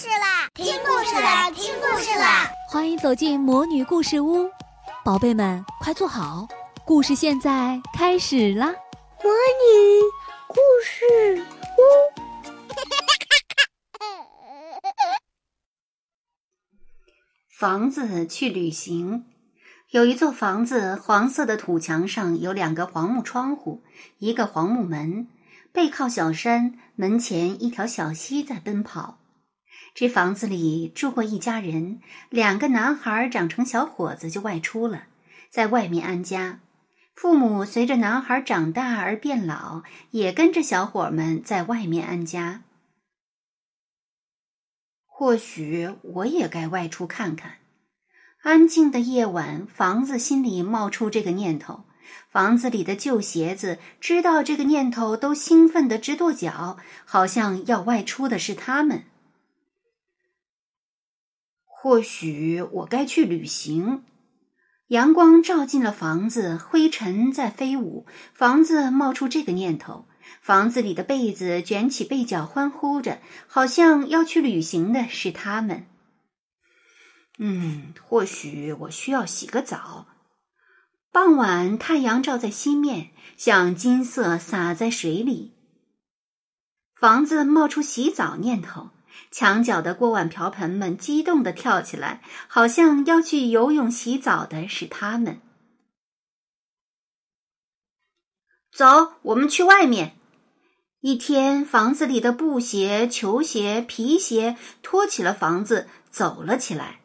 事啦！听故事啦！听故事啦！欢迎走进魔女故事屋，宝贝们快坐好，故事现在开始啦！魔女故事屋，房子去旅行。有一座房子，黄色的土墙上有两个黄木窗户，一个黄木门。背靠小山，门前一条小溪在奔跑。这房子里住过一家人，两个男孩长成小伙子就外出了，在外面安家。父母随着男孩长大而变老，也跟着小伙们在外面安家。或许我也该外出看看。安静的夜晚，房子心里冒出这个念头。房子里的旧鞋子知道这个念头，都兴奋的直跺脚，好像要外出的是他们。或许我该去旅行。阳光照进了房子，灰尘在飞舞，房子冒出这个念头。房子里的被子卷起被角，欢呼着，好像要去旅行的是他们。嗯，或许我需要洗个澡。傍晚，太阳照在西面，像金色洒在水里。房子冒出洗澡念头，墙角的锅碗瓢盆们激动地跳起来，好像要去游泳洗澡的是他们。走，我们去外面。一天，房子里的布鞋、球鞋、皮鞋拖起了房子，走了起来。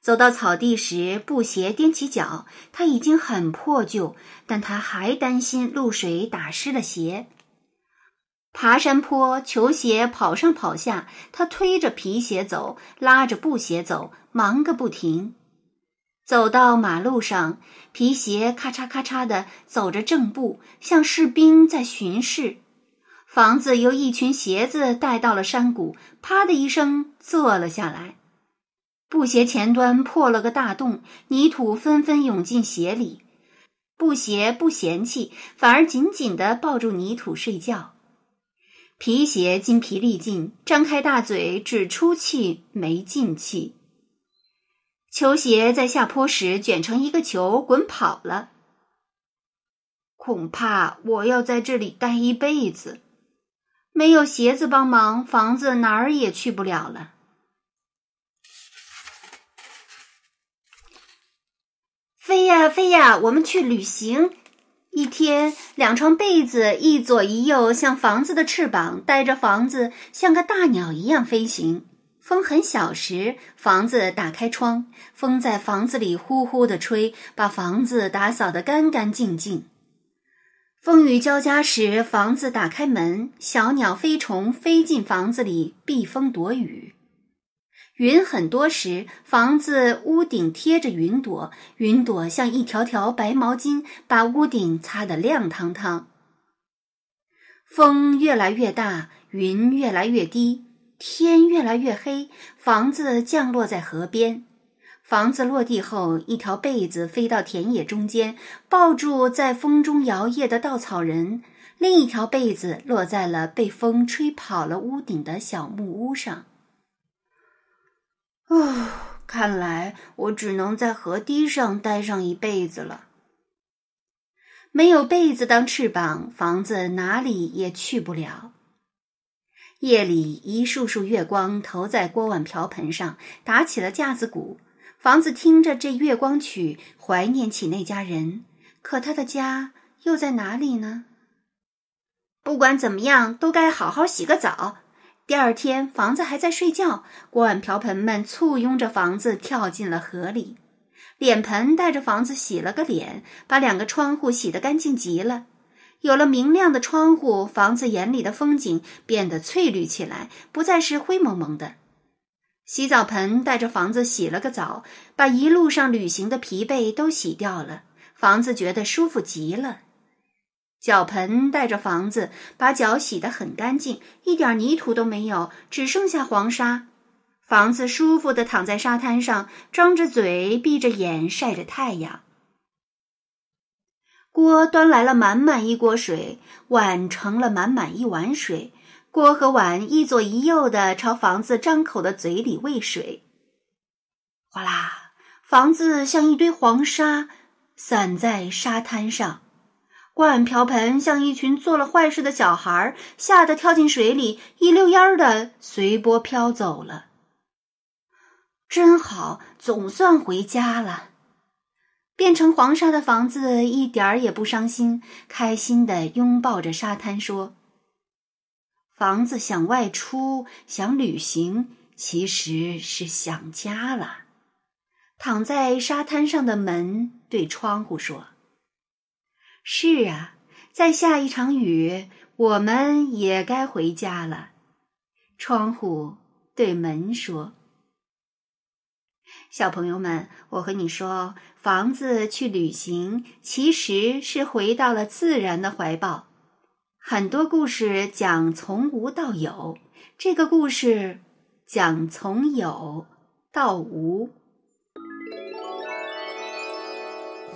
走到草地时，布鞋踮起脚。他已经很破旧，但他还担心露水打湿了鞋。爬山坡，球鞋跑上跑下，他推着皮鞋走，拉着布鞋走，忙个不停。走到马路上，皮鞋咔嚓咔嚓的走着正步，像士兵在巡视。房子由一群鞋子带到了山谷，啪的一声坐了下来。布鞋前端破了个大洞，泥土纷纷涌进鞋里。布鞋不嫌弃，反而紧紧地抱住泥土睡觉。皮鞋筋疲力尽，张开大嘴只出气没进气。球鞋在下坡时卷成一个球滚跑了。恐怕我要在这里待一辈子。没有鞋子帮忙，房子哪儿也去不了了。飞呀飞呀，我们去旅行。一天，两床被子一左一右，像房子的翅膀，带着房子像个大鸟一样飞行。风很小时，房子打开窗，风在房子里呼呼的吹，把房子打扫得干干净净。风雨交加时，房子打开门，小鸟飞虫飞进房子里避风躲雨。云很多时，房子屋顶贴着云朵，云朵像一条条白毛巾，把屋顶擦得亮堂堂。风越来越大，云越来越低，天越来越黑，房子降落在河边。房子落地后，一条被子飞到田野中间，抱住在风中摇曳的稻草人；另一条被子落在了被风吹跑了屋顶的小木屋上。哦，看来我只能在河堤上待上一辈子了。没有被子当翅膀，房子哪里也去不了。夜里，一束束月光投在锅碗瓢盆上，打起了架子鼓。房子听着这月光曲，怀念起那家人。可他的家又在哪里呢？不管怎么样，都该好好洗个澡。第二天，房子还在睡觉，锅碗瓢盆们簇拥着房子跳进了河里。脸盆带着房子洗了个脸，把两个窗户洗得干净极了。有了明亮的窗户，房子眼里的风景变得翠绿起来，不再是灰蒙蒙的。洗澡盆带着房子洗了个澡，把一路上旅行的疲惫都洗掉了，房子觉得舒服极了。脚盆带着房子，把脚洗得很干净，一点泥土都没有，只剩下黄沙。房子舒服地躺在沙滩上，张着嘴，闭着眼，晒着太阳。锅端来了满满一锅水，碗盛了满满一碗水，锅和碗一左一右的朝房子张口的嘴里喂水。哗啦，房子像一堆黄沙，散在沙滩上。锅瓢盆像一群做了坏事的小孩，吓得跳进水里，一溜烟儿的随波飘走了。真好，总算回家了。变成黄沙的房子一点儿也不伤心，开心的拥抱着沙滩说：“房子想外出，想旅行，其实是想家了。”躺在沙滩上的门对窗户说。是啊，再下一场雨，我们也该回家了。窗户对门说：“小朋友们，我和你说，房子去旅行，其实是回到了自然的怀抱。很多故事讲从无到有，这个故事讲从有到无。”